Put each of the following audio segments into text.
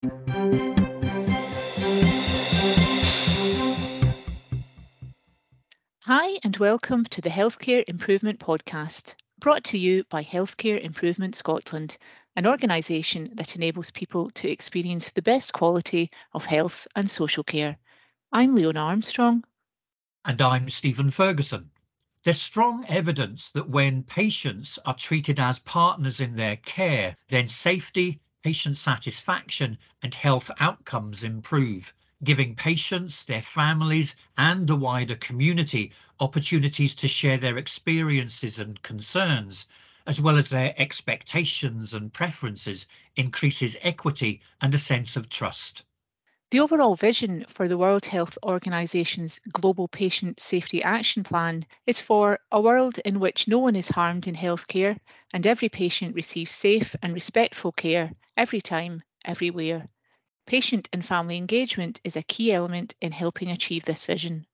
Hi, and welcome to the Healthcare Improvement Podcast, brought to you by Healthcare Improvement Scotland, an organisation that enables people to experience the best quality of health and social care. I'm Leona Armstrong. And I'm Stephen Ferguson. There's strong evidence that when patients are treated as partners in their care, then safety, patient satisfaction, and health outcomes improve, giving patients, their families, and the wider community opportunities to share their experiences and concerns, as well as their expectations and preferences, increases equity and a sense of trust. The overall vision for the World Health Organization's Global Patient Safety Action Plan is for a world in which no one is harmed in healthcare and every patient receives safe and respectful care every time, everywhere. Patient and family engagement is a key element in helping achieve this vision.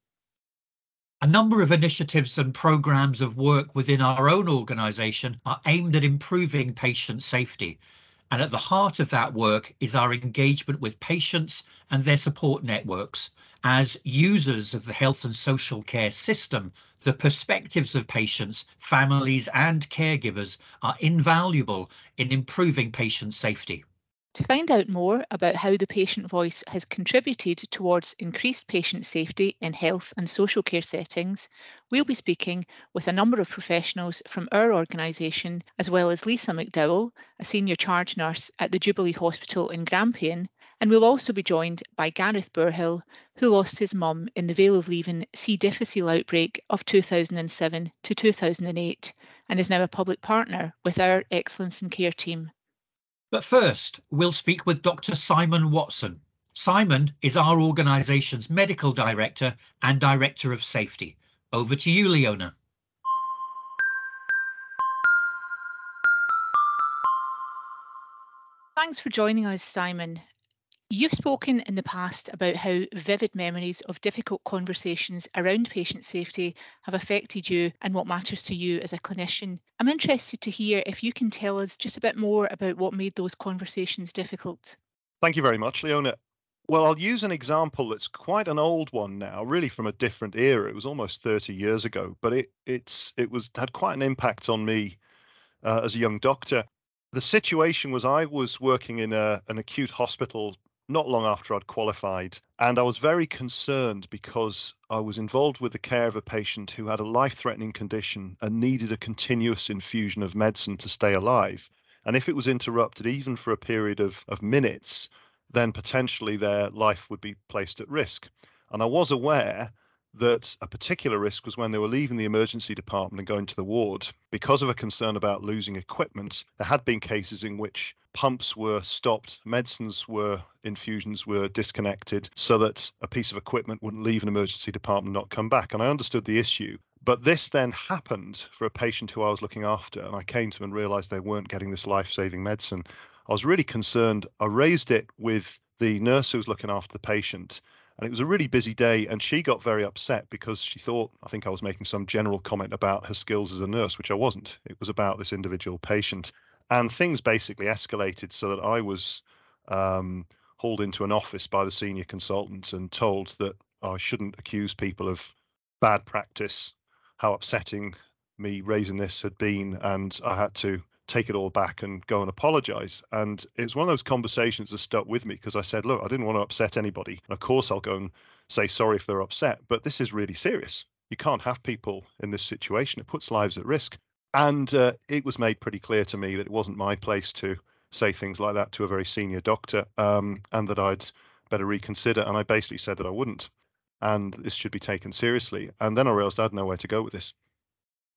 A number of initiatives and programs of work within our own organisation are aimed at improving patient safety and at the heart of that work is our engagement with patients and their support networks. As users of the health and social care system, the perspectives of patients, families, and caregivers are invaluable in improving patient safety. To find out more about how the patient voice has contributed towards increased patient safety in health and social care settings, we'll be speaking with a number of professionals from our organisation, as well as Lisa McDowall, a senior charge nurse at the Jubilee Hospital in Grampian, and we'll also be joined by Gareth Bourhill, who lost his mum in the Vale of Leven C. difficile outbreak of 2007 to 2008 and is now a public partner with our Excellence in Care team. But first, we'll speak with Dr. Simon Watson. Simon is our organisation's medical director and director of safety. Over to you, Leona. Thanks for joining us, Simon. You've spoken in the past about how vivid memories of difficult conversations around patient safety have affected you and what matters to you as a clinician. I'm interested to hear if you can tell us just a bit more about what made those conversations difficult. Thank you very much, Leona. Well, I'll use an example that's quite an old one now, really from a different era. It was almost 30 years ago, but it it's it was had quite an impact on me uh, as a young doctor. The situation was I was working in a, an acute hospital not long after I'd qualified. And I was very concerned because I was involved with the care of a patient who had a life threatening condition and needed a continuous infusion of medicine to stay alive. And if it was interrupted, even for a period of, of minutes, then potentially their life would be placed at risk. And I was aware that a particular risk was when they were leaving the emergency department and going to the ward. Because of a concern about losing equipment, there had been cases in which pumps were stopped, medicines were, infusions were disconnected so that a piece of equipment wouldn't leave an emergency department not come back. And I understood the issue. But this then happened for a patient who I was looking after, and I came to and realized they weren't getting this life saving medicine. I was really concerned. I raised it with the nurse who was looking after the patient, and it was a really busy day. And she got very upset because she thought I think I was making some general comment about her skills as a nurse, which I wasn't. It was about this individual patient and things basically escalated so that I was um, hauled into an office by the senior consultants and told that I shouldn't accuse people of bad practice, how upsetting me raising this had been, and I had to take it all back and go and apologize. And it's one of those conversations that stuck with me because I said, look, I didn't want to upset anybody. And of course, I'll go and say sorry if they're upset, but this is really serious. You can't have people in this situation. It puts lives at risk. And uh, it was made pretty clear to me that it wasn't my place to say things like that to a very senior doctor um, and that I'd better reconsider. And I basically said that I wouldn't and this should be taken seriously. And then I realized I had nowhere to go with this.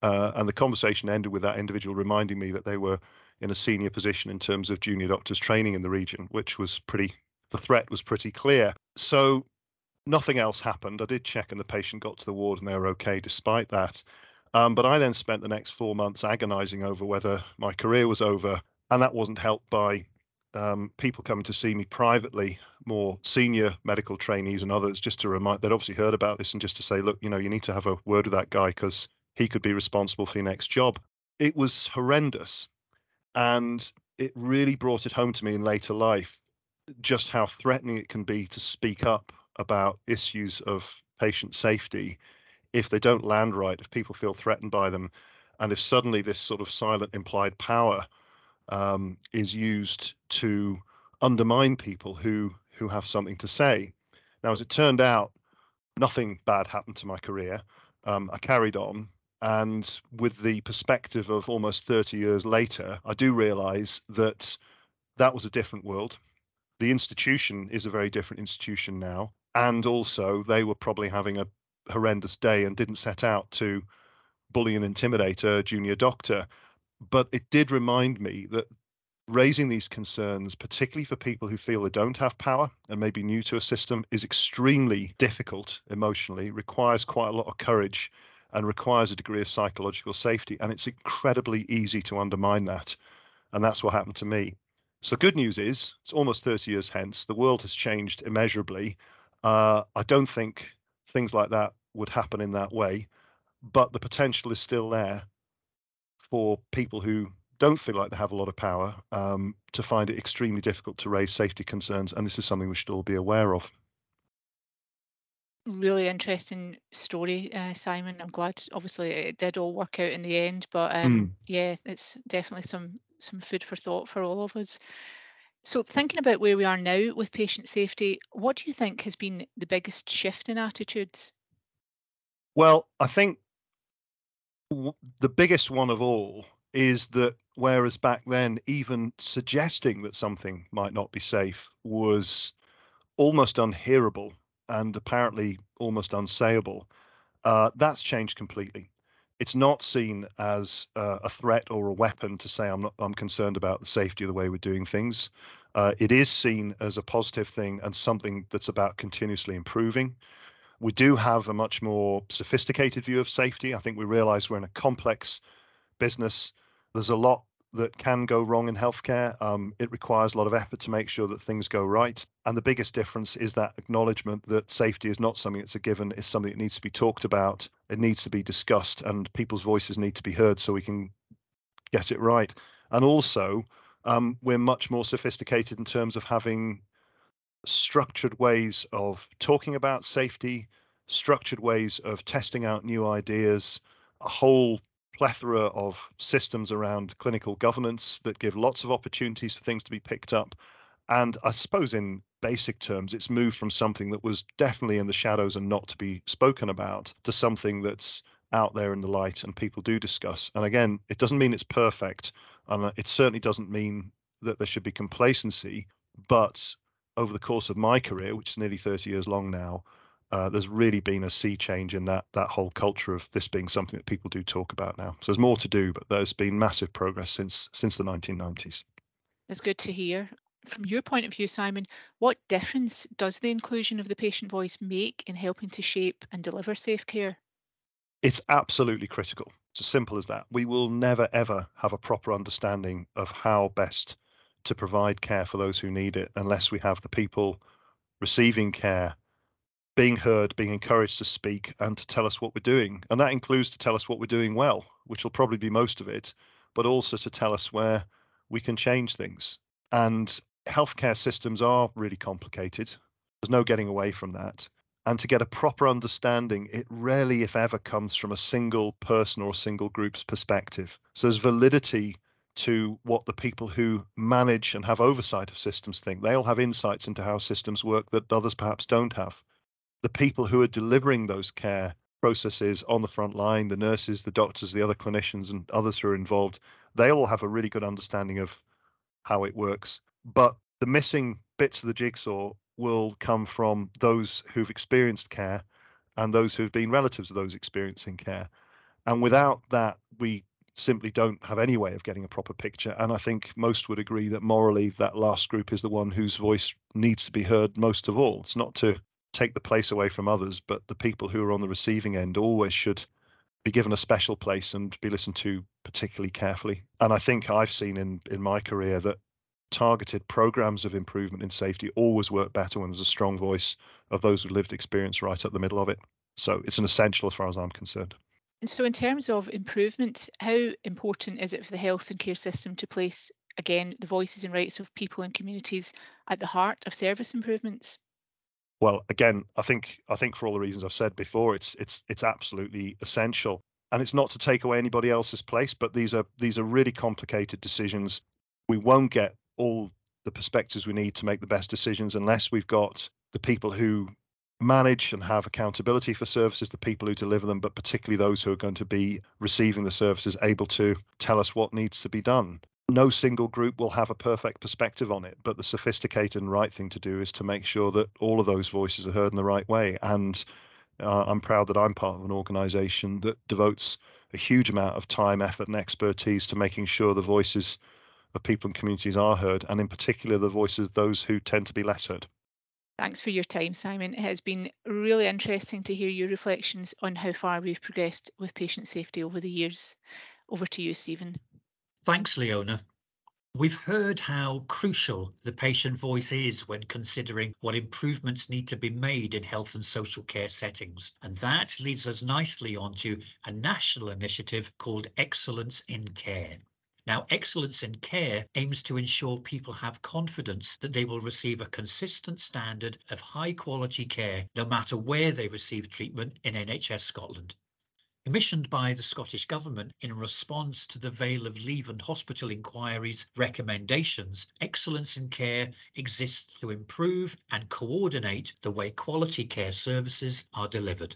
Uh, and the conversation ended with that individual reminding me that they were in a senior position in terms of junior doctors training in the region, which was pretty, the threat was pretty clear. So nothing else happened. I did check and the patient got to the ward and they were okay despite that. Um, but I then spent the next four months agonizing over whether my career was over. And that wasn't helped by um, people coming to see me privately, more senior medical trainees and others, just to remind, they'd obviously heard about this and just to say, look, you know, you need to have a word with that guy because he could be responsible for your next job. It was horrendous. And it really brought it home to me in later life just how threatening it can be to speak up about issues of patient safety if they don't land right, if people feel threatened by them, and if suddenly this sort of silent implied power um, is used to undermine people who who have something to say. Now, as it turned out, nothing bad happened to my career. Um, I carried on, and with the perspective of almost 30 years later, I do realize that that was a different world. The institution is a very different institution now. And also, they were probably having a horrendous day and didn't set out to bully and intimidate a junior doctor. But it did remind me that raising these concerns, particularly for people who feel they don't have power and may be new to a system, is extremely difficult emotionally, requires quite a lot of courage and requires a degree of psychological safety. And it's incredibly easy to undermine that. And that's what happened to me. So, good news is, it's almost 30 years hence, the world has changed immeasurably. Uh, I don't think things like that would happen in that way, but the potential is still there for people who don't feel like they have a lot of power um, to find it extremely difficult to raise safety concerns. And this is something we should all be aware of. Really interesting story, uh, Simon. I'm glad, obviously, it did all work out in the end. But um, mm. yeah, it's definitely some some food for thought for all of us. So, thinking about where we are now with patient safety, what do you think has been the biggest shift in attitudes? Well, I think w- the biggest one of all is that whereas back then, even suggesting that something might not be safe was almost unhearable and apparently almost unsayable, uh, that's changed completely. It's not seen as uh, a threat or a weapon to say I'm not I'm concerned about the safety of the way we're doing things. Uh, it is seen as a positive thing and something that's about continuously improving. We do have a much more sophisticated view of safety. I think we realize we're in a complex business there's a lot that can go wrong in healthcare. Um, it requires a lot of effort to make sure that things go right. And the biggest difference is that acknowledgement that safety is not something that's a given, it's something that needs to be talked about, it needs to be discussed, and people's voices need to be heard so we can get it right. And also, um, we're much more sophisticated in terms of having structured ways of talking about safety, structured ways of testing out new ideas, a whole plethora of systems around clinical governance that give lots of opportunities for things to be picked up. And I suppose, in basic terms, it's moved from something that was definitely in the shadows and not to be spoken about to something that's out there in the light and people do discuss. And again, it doesn't mean it's perfect. And it certainly doesn't mean that there should be complacency. But over the course of my career, which is nearly 30 years long now, uh, there's really been a sea change in that that whole culture of this being something that people do talk about now. So there's more to do, but there's been massive progress since since the 1990s. That's good to hear. From your point of view, Simon, what difference does the inclusion of the patient voice make in helping to shape and deliver safe care? It's absolutely critical. It's as simple as that. We will never ever have a proper understanding of how best to provide care for those who need it unless we have the people receiving care being heard, being encouraged to speak and to tell us what we're doing. And that includes to tell us what we're doing well, which will probably be most of it, but also to tell us where we can change things. And healthcare systems are really complicated. There's no getting away from that. And to get a proper understanding, it rarely, if ever, comes from a single person or a single group's perspective. So there's validity to what the people who manage and have oversight of systems think. They all have insights into how systems work that others perhaps don't have the people who are delivering those care processes on the front line, the nurses, the doctors, the other clinicians, and others who are involved, they all have a really good understanding of how it works. But the missing bits of the jigsaw will come from those who've experienced care and those who've been relatives of those experiencing care. And without that, we simply don't have any way of getting a proper picture. And I think most would agree that morally, that last group is the one whose voice needs to be heard most of all. It's not to take the place away from others, but the people who are on the receiving end always should be given a special place and be listened to particularly carefully. And I think I've seen in in my career that targeted programs of improvement in safety always work better when there's a strong voice of those with lived experience right up the middle of it. So it's an essential as far as I'm concerned. And so, in terms of improvement, how important is it for the health and care system to place again, the voices and rights of people and communities at the heart of service improvements? Well, again, I think I think for all the reasons I've said before, it's it's it's absolutely essential. And it's not to take away anybody else's place, but these are these are really complicated decisions. We won't get all the perspectives we need to make the best decisions unless we've got the people who manage and have accountability for services, the people who deliver them, but particularly those who are going to be receiving the services able to tell us what needs to be done no single group will have a perfect perspective on it, but the sophisticated and right thing to do is to make sure that all of those voices are heard in the right way. And uh, I'm proud that I'm part of an organization that devotes a huge amount of time, effort, and expertise to making sure the voices of people and communities are heard, and in particular, the voices of those who tend to be less heard. Thanks for your time, Simon. It has been really interesting to hear your reflections on how far we've progressed with patient safety over the years. Over to you, Stephen. Thanks, Leona. We've heard how crucial the patient voice is when considering what improvements need to be made in health and social care settings. And that leads us nicely onto a national initiative called Excellence in Care. Now, Excellence in Care aims to ensure people have confidence that they will receive a consistent standard of high quality care no matter where they receive treatment in NHS Scotland. Commissioned by the Scottish Government in response to the Vale of Leven and Hospital inquiry's recommendations, Excellence in Care exists to improve and coordinate the way quality care services are delivered.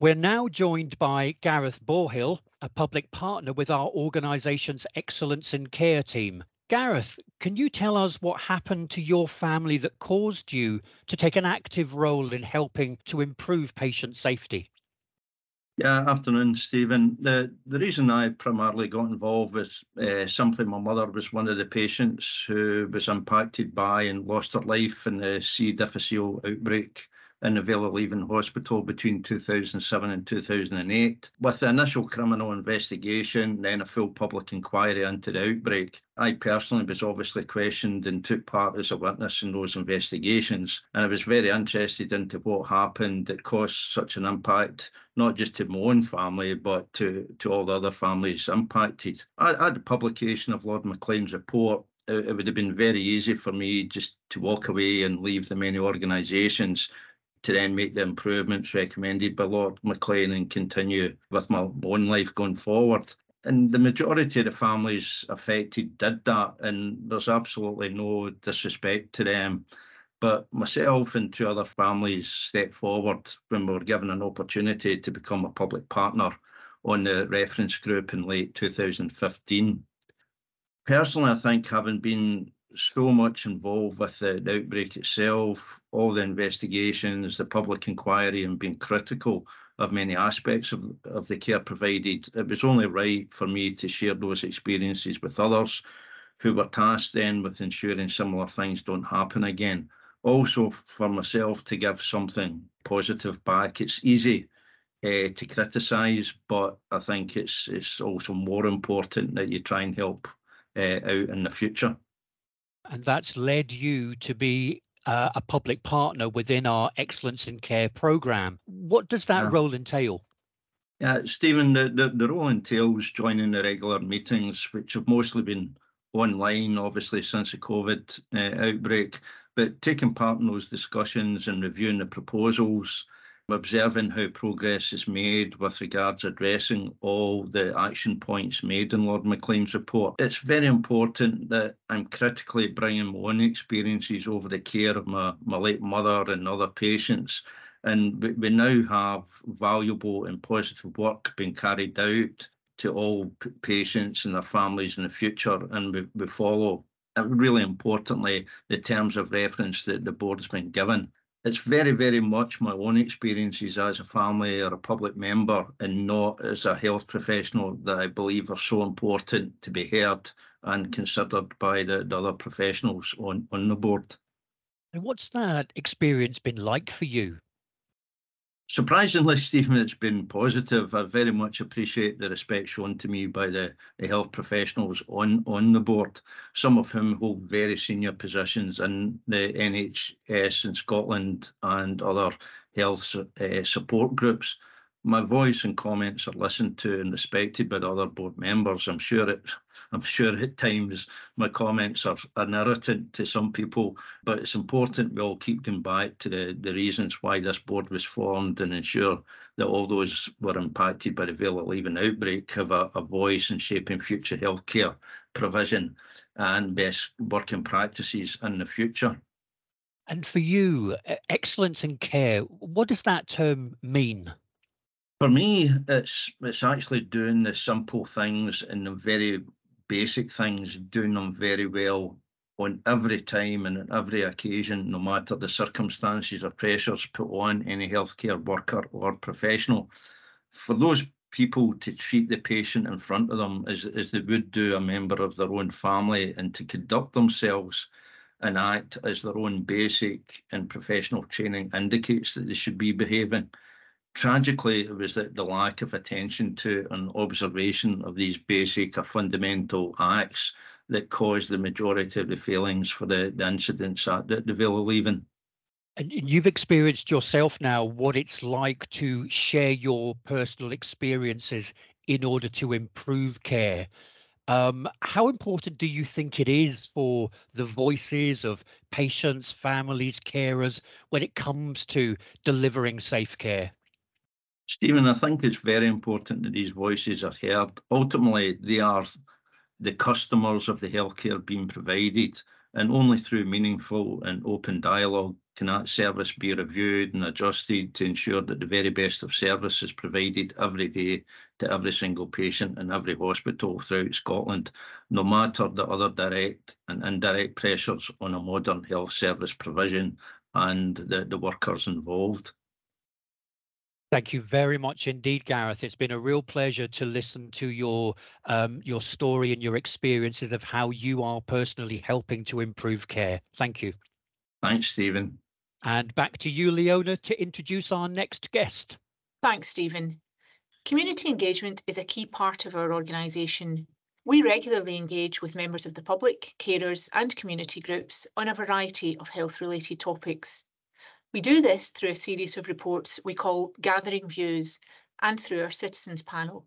We're now joined by Gareth Bourhill, a public partner with our organisation's Excellence in Care team. Gareth, can you tell us what happened to your family that caused you to take an active role in helping to improve patient safety? Yeah, afternoon, Stephen. The the reason I primarily got involved was uh, simply my mother was one of the patients who was impacted by and lost her life in the C. difficile outbreak in the Hospital between 2007 and 2008. With the initial criminal investigation, then a full public inquiry into the outbreak, I personally was obviously questioned and took part as a witness in those investigations. And I was very interested into what happened that caused such an impact, not just to my own family, but to, to all the other families impacted. At, at the publication of Lord Maclean's report, it would have been very easy for me just to walk away and leave the many organisations to then make the improvements recommended by Lord Maclean and continue with my own life going forward. And the majority of the families affected did that, and there's absolutely no disrespect to them. But myself and two other families stepped forward when we were given an opportunity to become a public partner on the reference group in late 2015. Personally, I think having been so much involved with the, the, outbreak itself, all the investigations, the public inquiry, and being critical of many aspects of, of the care provided. It was only right for me to share those experiences with others who were tasked then with ensuring similar things don't happen again. Also, for myself to give something positive back. It's easy uh, to criticise, but I think it's it's also more important that you try and help uh, out in the future and that's led you to be uh, a public partner within our Excellence in Care program. What does that yeah. role entail? Yeah, Stephen, the, the, the role entails joining the regular meetings, which have mostly been online, obviously, since the COVID uh, outbreak, but taking part in those discussions and reviewing the proposals observing how progress is made with regards addressing all the action points made in Lord McLean's report. It's very important that I'm critically bringing my own experiences over the care of my, my late mother and other patients. And we, we now have valuable and positive work being carried out to all patients and their families in the future. And we, we follow, uh, really importantly, the terms of reference that the board has been given it's very, very much my own experiences as a family or a public member and not as a health professional that I believe are so important to be heard and considered by the, the other professionals on, on the board. And what's that experience been like for you? Surprisingly, Stephen, it's been positive. I very much appreciate the respect shown to me by the, the health professionals on, on the board, some of whom hold very senior positions in the NHS in Scotland and other health uh, support groups. My voice and comments are listened to and respected by the other board members. I'm sure it, I'm sure at times my comments are an irritant to some people, but it's important we all keep them back to the, the reasons why this board was formed and ensure that all those were impacted by the Vale Leven outbreak have a, a voice in shaping future healthcare provision and best working practices in the future. And for you, excellence in care, what does that term mean? For me, it's it's actually doing the simple things and the very basic things, doing them very well on every time and on every occasion, no matter the circumstances or pressures put on any healthcare worker or professional. For those people to treat the patient in front of them as, as they would do a member of their own family and to conduct themselves and act as their own basic and professional training indicates that they should be behaving tragically, it was the, the lack of attention to and observation of these basic or fundamental acts that caused the majority of the failings for the, the incidents at the, the Vale of Leven. And you've experienced yourself now what it's like to share your personal experiences in order to improve care. Um, how important do you think it is for the voices of patients, families, carers when it comes to delivering safe care? Stephen, I think it's very important that these voices are heard. Ultimately, they are the customers of the healthcare being provided, and only through meaningful and open dialogue can that service be reviewed and adjusted to ensure that the very best of service is provided every day to every single patient in every hospital throughout Scotland, no matter the other direct and indirect pressures on a modern health service provision and the, the workers involved. Thank you very much indeed, Gareth. It's been a real pleasure to listen to your um, your story and your experiences of how you are personally helping to improve care. Thank you. Thanks, Stephen. And back to you, Leona, to introduce our next guest. Thanks, Stephen. Community engagement is a key part of our organisation. We regularly engage with members of the public, carers and community groups on a variety of health-related topics. We do this through a series of reports we call Gathering Views and through our Citizens Panel.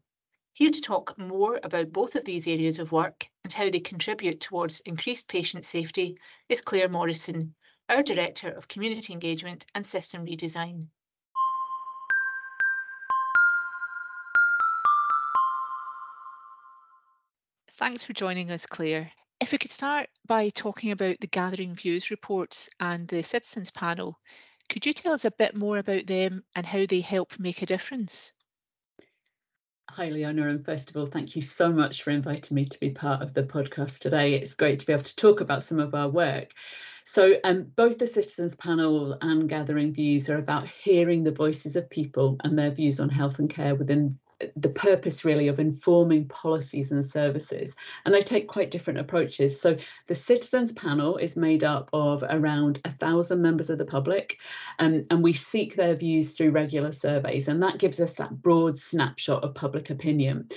Here to talk more about both of these areas of work and how they contribute towards increased patient safety is Claire Morrison, our Director of Community Engagement and System Redesign. Thanks for joining us, Claire. If we could start by talking about the Gathering Views reports and the Citizens Panel, could you tell us a bit more about them and how they help make a difference? Hi, Leona, and first of all, thank you so much for inviting me to be part of the podcast today. It's great to be able to talk about some of our work. So, um, both the Citizens Panel and Gathering Views are about hearing the voices of people and their views on health and care within the purpose really of informing policies and services and they take quite different approaches so the citizens panel is made up of around a thousand members of the public um, and we seek their views through regular surveys and that gives us that broad snapshot of public opinion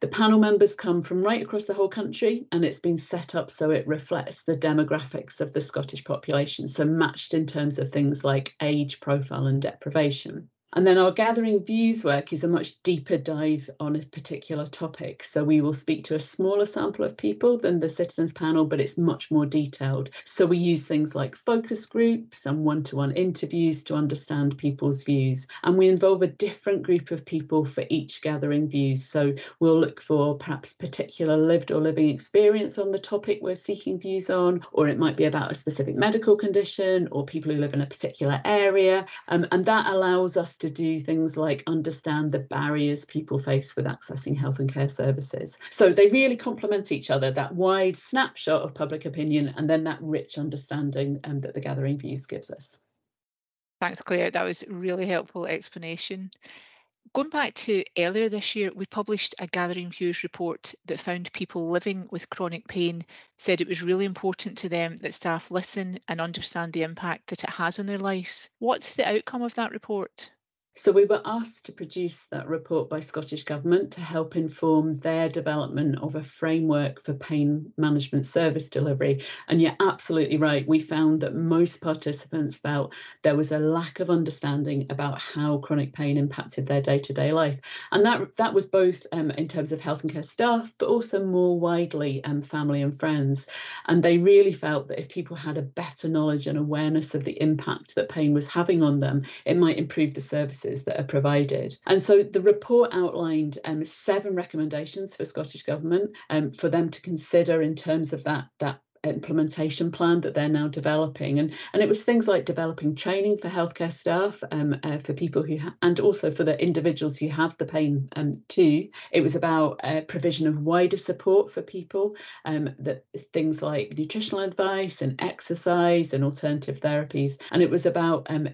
the panel members come from right across the whole country and it's been set up so it reflects the demographics of the Scottish population, so matched in terms of things like age profile and deprivation. And then our gathering views work is a much deeper dive on a particular topic. So we will speak to a smaller sample of people than the citizens panel, but it's much more detailed. So we use things like focus groups and one to one interviews to understand people's views. And we involve a different group of people for each gathering views. So we'll look for perhaps particular lived or living experience on the topic we're seeking views on, or it might be about a specific medical condition or people who live in a particular area. Um, and that allows us do things like understand the barriers people face with accessing health and care services. So they really complement each other, that wide snapshot of public opinion and then that rich understanding um, that the Gathering Views gives us. Thanks, Claire. That was really helpful explanation. Going back to earlier this year, we published a Gathering Views report that found people living with chronic pain said it was really important to them that staff listen and understand the impact that it has on their lives. What's the outcome of that report? So we were asked to produce that report by Scottish Government to help inform their development of a framework for pain management service delivery. And you're absolutely right. We found that most participants felt there was a lack of understanding about how chronic pain impacted their day-to-day life. And that that was both um, in terms of health and care staff, but also more widely um, family and friends. And they really felt that if people had a better knowledge and awareness of the impact that pain was having on them, it might improve the services services that are provided. And so the report outlined um, seven recommendations for Scottish Government um, for them to consider in terms of that, that implementation plan that they're now developing. And and it was things like developing training for healthcare staff um, uh, for people who ha- and also for the individuals who have the pain um, too. It was about uh, provision of wider support for people um, that things like nutritional advice and exercise and alternative therapies. And it was about um,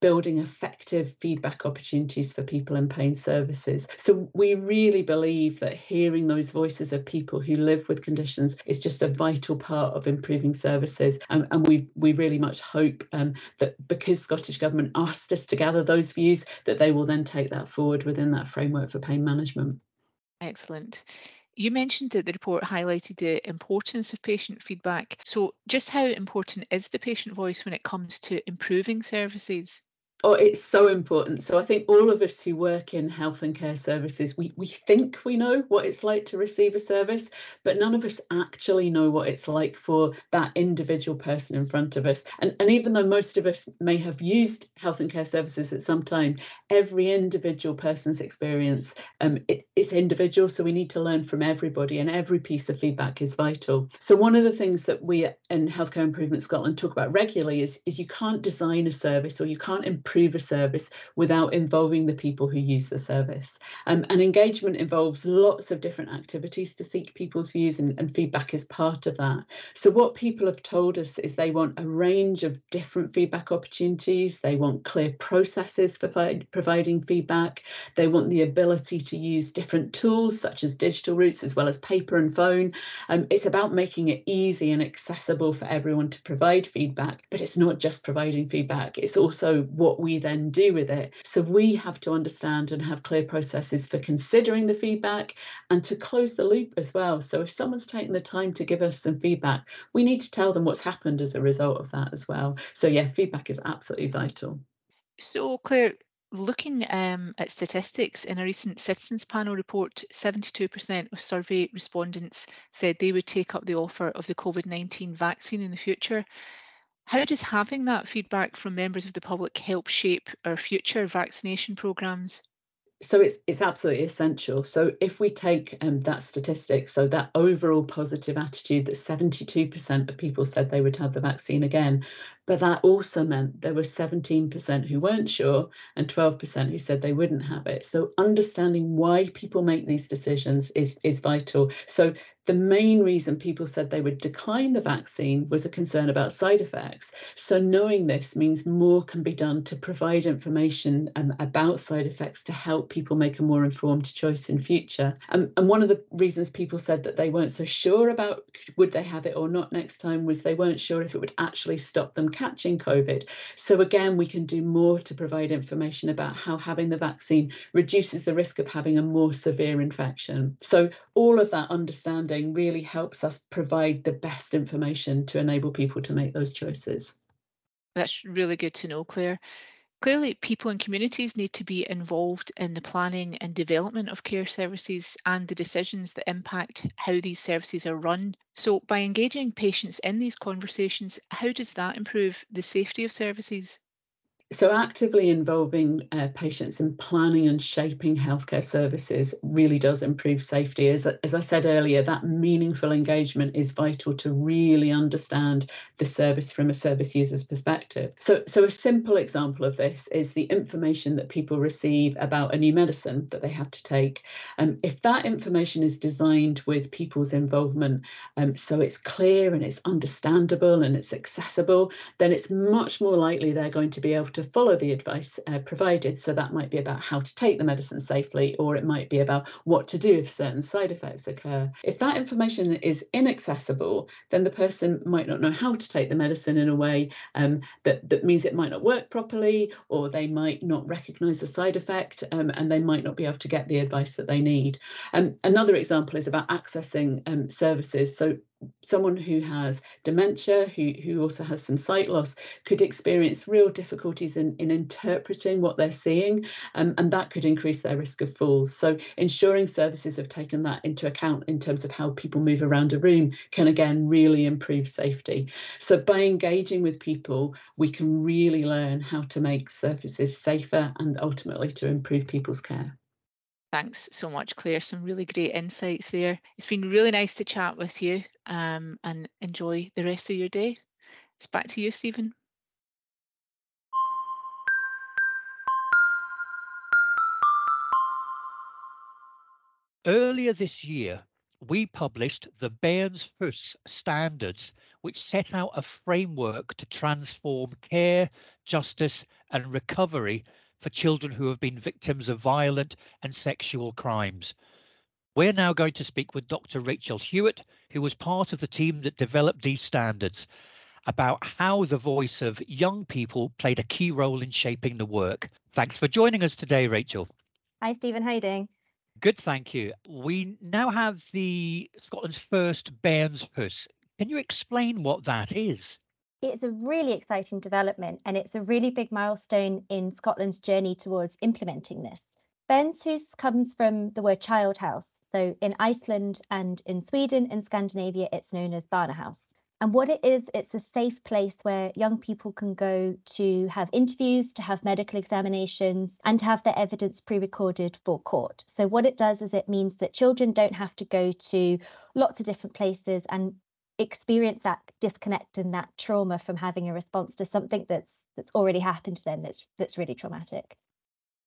building effective feedback opportunities for people in pain services. So we really believe that hearing those voices of people who live with conditions is just a vital part of improving services. Um, and we we really much hope um, that because Scottish Government asked us to gather those views, that they will then take that forward within that framework for pain management. Excellent. You mentioned that the report highlighted the importance of patient feedback. So, just how important is the patient voice when it comes to improving services? Oh, it's so important. So I think all of us who work in health and care services, we, we think we know what it's like to receive a service, but none of us actually know what it's like for that individual person in front of us. And, and even though most of us may have used health and care services at some time, every individual person's experience um, it, it's individual. So we need to learn from everybody, and every piece of feedback is vital. So one of the things that we in Healthcare Improvement Scotland talk about regularly is, is you can't design a service or you can't improve a service without involving the people who use the service. Um, and engagement involves lots of different activities to seek people's views, and, and feedback is part of that. So, what people have told us is they want a range of different feedback opportunities, they want clear processes for fi- providing feedback, they want the ability to use different tools such as digital routes as well as paper and phone. Um, it's about making it easy and accessible for everyone to provide feedback, but it's not just providing feedback, it's also what what we then do with it. So we have to understand and have clear processes for considering the feedback and to close the loop as well. So if someone's taken the time to give us some feedback, we need to tell them what's happened as a result of that as well. So yeah, feedback is absolutely vital. So Claire, looking um, at statistics in a recent citizens panel report 72% of survey respondents said they would take up the offer of the covid-19 vaccine in the future how does having that feedback from members of the public help shape our future vaccination programmes? so it's it's absolutely essential. So if we take um, that statistic, so that overall positive attitude that 72% of people said they would have the vaccine again, but that also meant there were 17% who weren't sure and 12% who said they wouldn't have it. So understanding why people make these decisions is is vital. So the main reason people said they would decline the vaccine was a concern about side effects. So, knowing this means more can be done to provide information um, about side effects to help people make a more informed choice in future. Um, and one of the reasons people said that they weren't so sure about would they have it or not next time was they weren't sure if it would actually stop them catching COVID. So, again, we can do more to provide information about how having the vaccine reduces the risk of having a more severe infection. So, all of that understanding really helps us provide the best information to enable people to make those choices. That's really good to know, Claire. Clearly, people and communities need to be involved in the planning and development of care services and the decisions that impact how these services are run. So, by engaging patients in these conversations, how does that improve the safety of services? So, actively involving uh, patients in planning and shaping healthcare services really does improve safety. As, as I said earlier, that meaningful engagement is vital to really understand the service from a service user's perspective. So, so a simple example of this is the information that people receive about a new medicine that they have to take. Um, if that information is designed with people's involvement, um, so it's clear and it's understandable and it's accessible, then it's much more likely they're going to be able to follow the advice uh, provided. So that might be about how to take the medicine safely, or it might be about what to do if certain side effects occur. If that information is inaccessible, then the person might not know how to take the medicine in a way um, that, that means it might not work properly, or they might not recognize the side effect, um, and they might not be able to get the advice that they need. Um, another example is about accessing um, services. So someone who has dementia, who, who also has some sight loss, could experience real difficulties in, in interpreting what they're seeing, um, and that could increase their risk of falls. So ensuring services have taken that into account in terms of how people move around a room can again really improve safety. So by engaging with people, we can really learn how to make surfaces safer and ultimately to improve people's care. Thanks so much, Claire. Some really great insights there. It's been really nice to chat with you um, and enjoy the rest of your day. It's back to you, Stephen. Earlier this year, we published the Bairns' Hoose standards, which set out a framework to transform care, justice, and recovery for children who have been victims of violent and sexual crimes. We're now going to speak with Dr. Rachel Hewitt, who was part of the team that developed these standards, about how the voice of young people played a key role in shaping the work. Thanks for joining us today, Rachel. Hi, Stephen. How are you doing? Good, thank you. We now have the Scotland's first Bairns' Hoose. Can you explain what that is? It's a really exciting development and it's a really big milestone in Scotland's journey towards implementing this. Bairns' Hoose comes from the word child house. So in Iceland and in Sweden and Scandinavia, it's known as Barnahus. And what it is, it's a safe place where young people can go to have interviews, to have medical examinations, and to have their evidence pre recorded for court. So, what it does is it means that children don't have to go to lots of different places and experience that disconnect and that trauma from having a response to something that's that's already happened to them that's that's really traumatic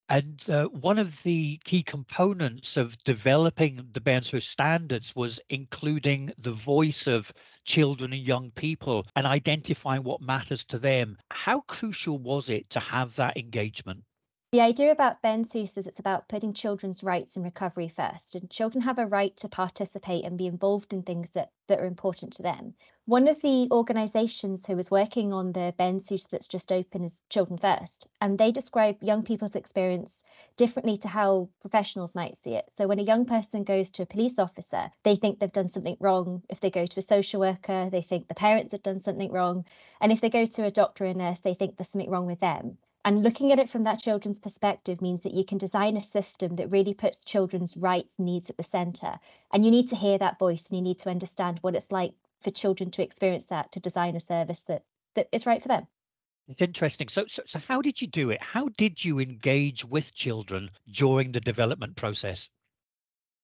and uh, one of the key components of developing the Bairns' Hoose standards was including the voice of children and young people and identifying what matters to them. How crucial was it to have that engagement? The idea about Bairns' Hoose is it's about putting children's rights in recovery first, and children have a right to participate and be involved in things that, that are important to them. One of the organisations who was working on the Bairns' Hoose that's just open is Children First, and they describe young people's experience differently to how professionals might see it. So when a young person goes to a police officer, they think they've done something wrong. If they go to a social worker, they think the parents have done something wrong. And if they go to a doctor or nurse, they think there's something wrong with them. And looking at it from that children's perspective means that you can design a system that really puts children's rights, needs at the centre. And you need to hear that voice and you need to understand what it's like for children to experience that, to design a service that, that is right for them. It's interesting. So, so, so how did you do it? How did you engage with children during the development process?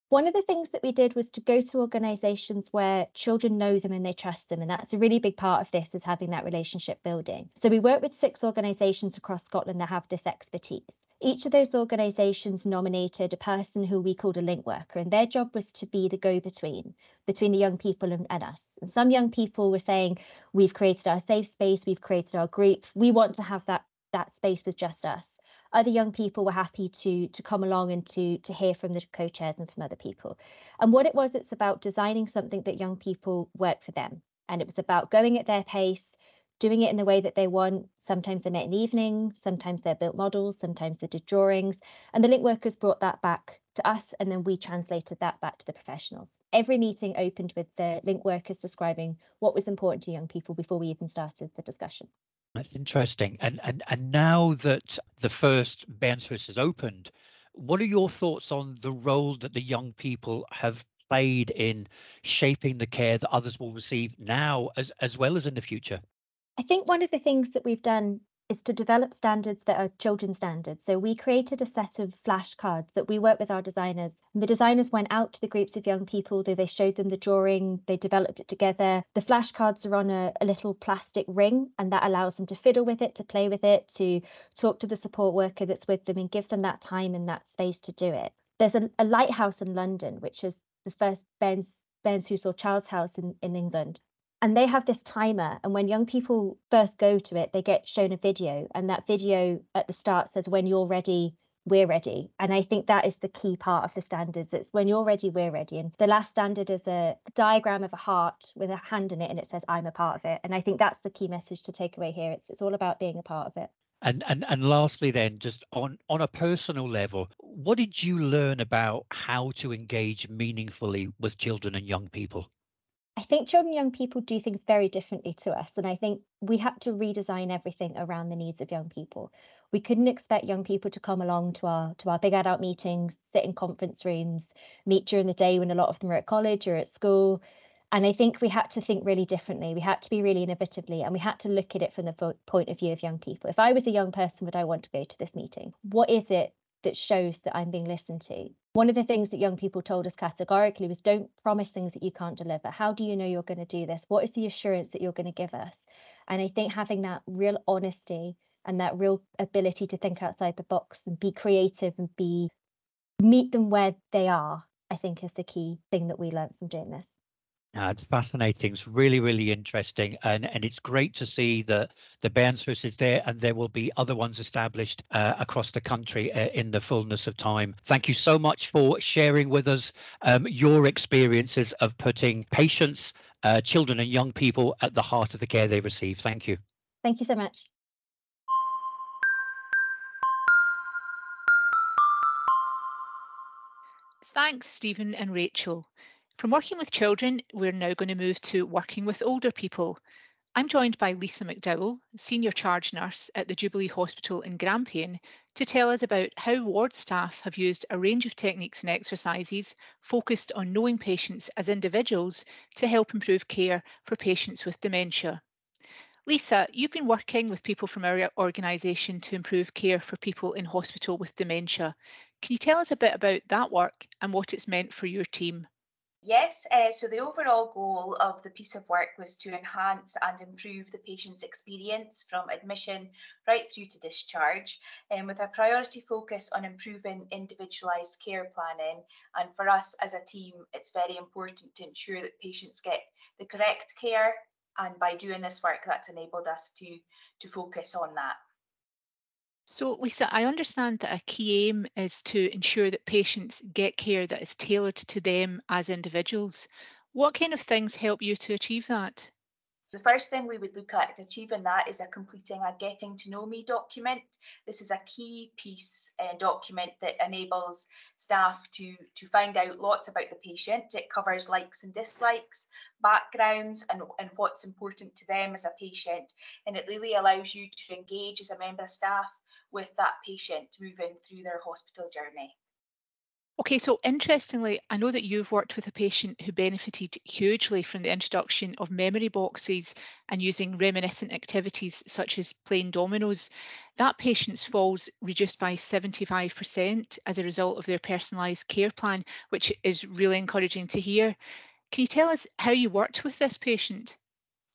One of the things that we did was to go to organisations where children know them and they trust them. And that's a really big part of this is having that relationship building. So we work with six organisations across Scotland that have this expertise. Each of those organisations nominated a person who we called a link worker, and their job was to be the go between between the young people and, and us. And some young people were saying, We've created our safe space, we've created our group, we want to have that that space with just us other young people were happy to to come along and to to hear from the co-chairs and from other people. And what it was, it's about designing something that young people work for them. And it was about going at their pace, doing it in the way that they want. Sometimes they met in the evening, sometimes they built models, sometimes they did drawings. And the link workers brought that back to us, and then we translated that back to the professionals. Every meeting opened with the link workers describing what was important to young people before we even started the discussion. That's interesting. And and and now that the first Bairns' Hoose has opened, what are your thoughts on the role that the young people have played in shaping the care that others will receive now as as well as in the future? I think one of the things that we've done is to develop standards that are children's standards. So we created a set of flashcards that we worked with our designers. And the designers went out to the groups of young people, they, showed them the drawing, they developed it together. The flashcards are on a, a little plastic ring, and that allows them to fiddle with it, to play with it, to talk to the support worker that's with them and give them that time and that space to do it. There's a, a lighthouse in London, which is the first Ben's Bairns' Hoose or Child's House in, in England and they have this timer and when young people first go to it they get shown a video and that video at the start says when you're ready we're ready. And i think that is the key part of the standards. It's when you're ready we're ready. And the last standard is a diagram of a heart with a hand in it and it says i'm a part of it. And i think that's the key message to take away here. It's it's all about being a part of it. And and and lastly then just on on a personal level what did you learn about how to engage meaningfully with children and young people I think children and young people do things very differently to us. And I think we had to redesign everything around the needs of young people. We couldn't expect young people to come along to our to our big adult meetings, sit in conference rooms, meet during the day when a lot of them are at college or at school. And I think we had to think really differently. We had to be really innovatively, and we had to look at it from the point of view of young people. If I was a young person, would I want to go to this meeting? What is it that shows that I'm being listened to. One of the things that young people told us categorically was don't promise things that you can't deliver. How do you know you're going to do this? What is the assurance that you're going to give us? And I think having that real honesty and that real ability to think outside the box and be creative and be meet them where they are, I think is the key thing that we learned from doing this. Uh, it's fascinating. It's really, really interesting, and and it's great to see that the Bairns' Hoose is there, and there will be other ones established uh, across the country uh, in the fullness of time. Thank you so much for sharing with us um, your experiences of putting patients, uh, children, and young people at the heart of the care they receive. Thank you. Thank you so much. Thanks, Stephen and Rachel. From working with children, we're now going to move to working with older people. I'm joined by Lisa McDowall, Senior Charge Nurse at the Jubilee Hospital in Grampian, to tell us about how ward staff have used a range of techniques and exercises focused on knowing patients as individuals to help improve care for patients with dementia. Lisa, you've been working with people from our organisation to improve care for people in hospital with dementia. Can you tell us a bit about that work and what it's meant for your team? Yes, uh, so the overall goal of the piece of work was to enhance and improve the patient's experience from admission right through to discharge, um, with a priority focus on improving individualised care planning. And for us as a team, it's very important to ensure that patients get the correct care. And by doing this work, that's enabled us to, to focus on that. So, Lisa, I understand that a key aim is to ensure that patients get care that is tailored to them as individuals. What kind of things help you to achieve that? The first thing we would look at achieving that is a completing a getting to know me document. This is a key piece uh, document that enables staff to, to find out lots about the patient. It covers likes and dislikes, backgrounds, and, and what's important to them as a patient. And it really allows you to engage as a member of staff with that patient moving through their hospital journey. Okay, so interestingly, I know that you've worked with a patient who benefited hugely from the introduction of memory boxes and using reminiscent activities such as playing dominoes. That patient's falls reduced by 75% as a result of their personalised care plan, which is really encouraging to hear. Can you tell us how you worked with this patient?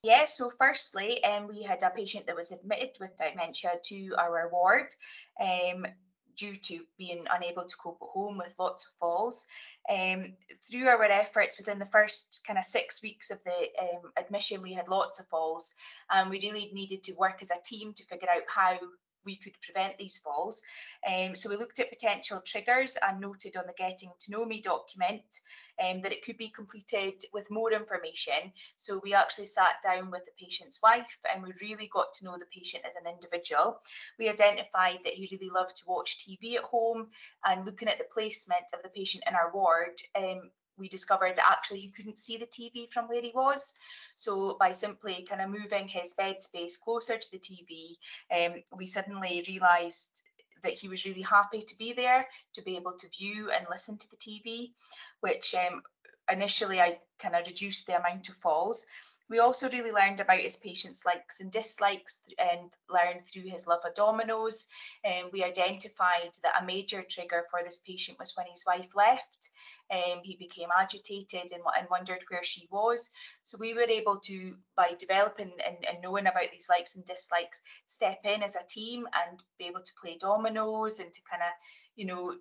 Yeah, so firstly, um, we had a patient that was admitted with dementia to our ward um, due to being unable to cope at home with lots of falls. Um, through our efforts within the first kind of six weeks of the um, admission, we had lots of falls, and we really needed to work as a team to figure out how we could prevent these falls. Um, so we looked at potential triggers and noted on the Getting to Know Me document um, that it could be completed with more information. So we actually sat down with the patient's wife and we really got to know the patient as an individual. We identified that he really loved to watch TV at home and looking at the placement of the patient in our ward, um, we discovered that actually he couldn't see the TV from where he was. So by simply kind of moving his bed space closer to the TV, um, we suddenly realised that he was really happy to be there, to be able to view and listen to the TV, which um, initially I kind of reduced the amount of falls. We also really learned about his patient's likes and dislikes and learned through his love of dominoes. Um, we identified that a major trigger for this patient was when his wife left. Um, he became agitated and, and wondered where she was. So we were able to, by developing and, and knowing about these likes and dislikes, step in as a team and be able to play dominoes and to kind of, you know,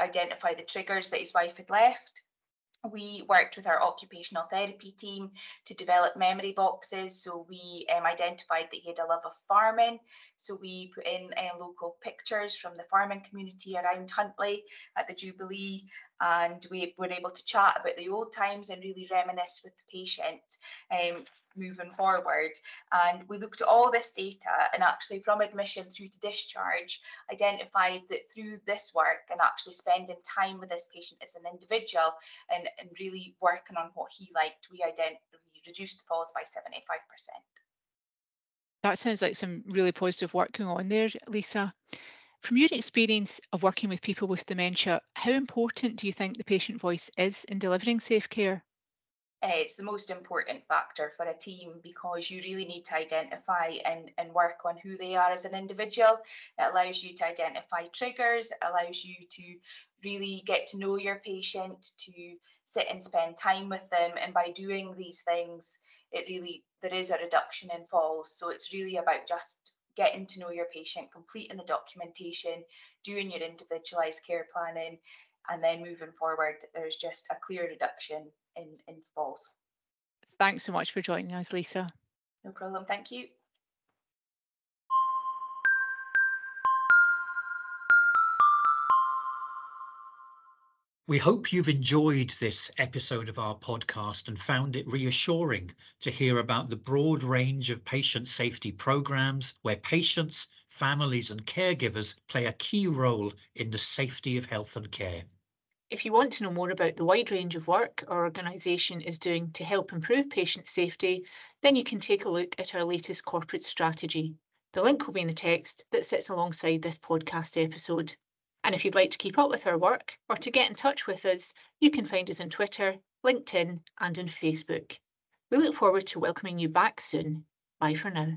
identify the triggers that his wife had left. We worked with our occupational therapy team to develop memory boxes. So we um, identified that he had a love of farming. So we put in uh, local pictures from the farming community around Huntly at the Jubilee. And we were able to chat about the old times and really reminisce with the patient. Um, moving forward. And we looked at all this data and actually from admission through to discharge, identified that through this work and actually spending time with this patient as an individual and, and really working on what he liked, we, ident- we reduced the falls by 75%. That sounds like some really positive work going on there, Lisa. From your experience of working with people with dementia, how important do you think the patient voice is in delivering safe care? uh, it's the most important factor for a team because you really need to identify and, and work on who they are as an individual. It allows you to identify triggers, it allows you to really get to know your patient, to sit and spend time with them. And by doing these things, it really, there is a reduction in falls. So it's really about just getting to know your patient, completing the documentation, doing your individualized care planning, and then moving forward, there's just a clear reduction in, in falls. Thanks so much for joining us, Lisa. No problem. Thank you. We hope you've enjoyed this episode of our podcast and found it reassuring to hear about the broad range of patient safety programs where patients, families, and caregivers play a key role in the safety of health and care. If you want to know more about the wide range of work our organisation is doing to help improve patient safety, then you can take a look at our latest corporate strategy. The link will be in the text that sits alongside this podcast episode. And if you'd like to keep up with our work or to get in touch with us, you can find us on Twitter, LinkedIn, and on Facebook. We look forward to welcoming you back soon. Bye for now.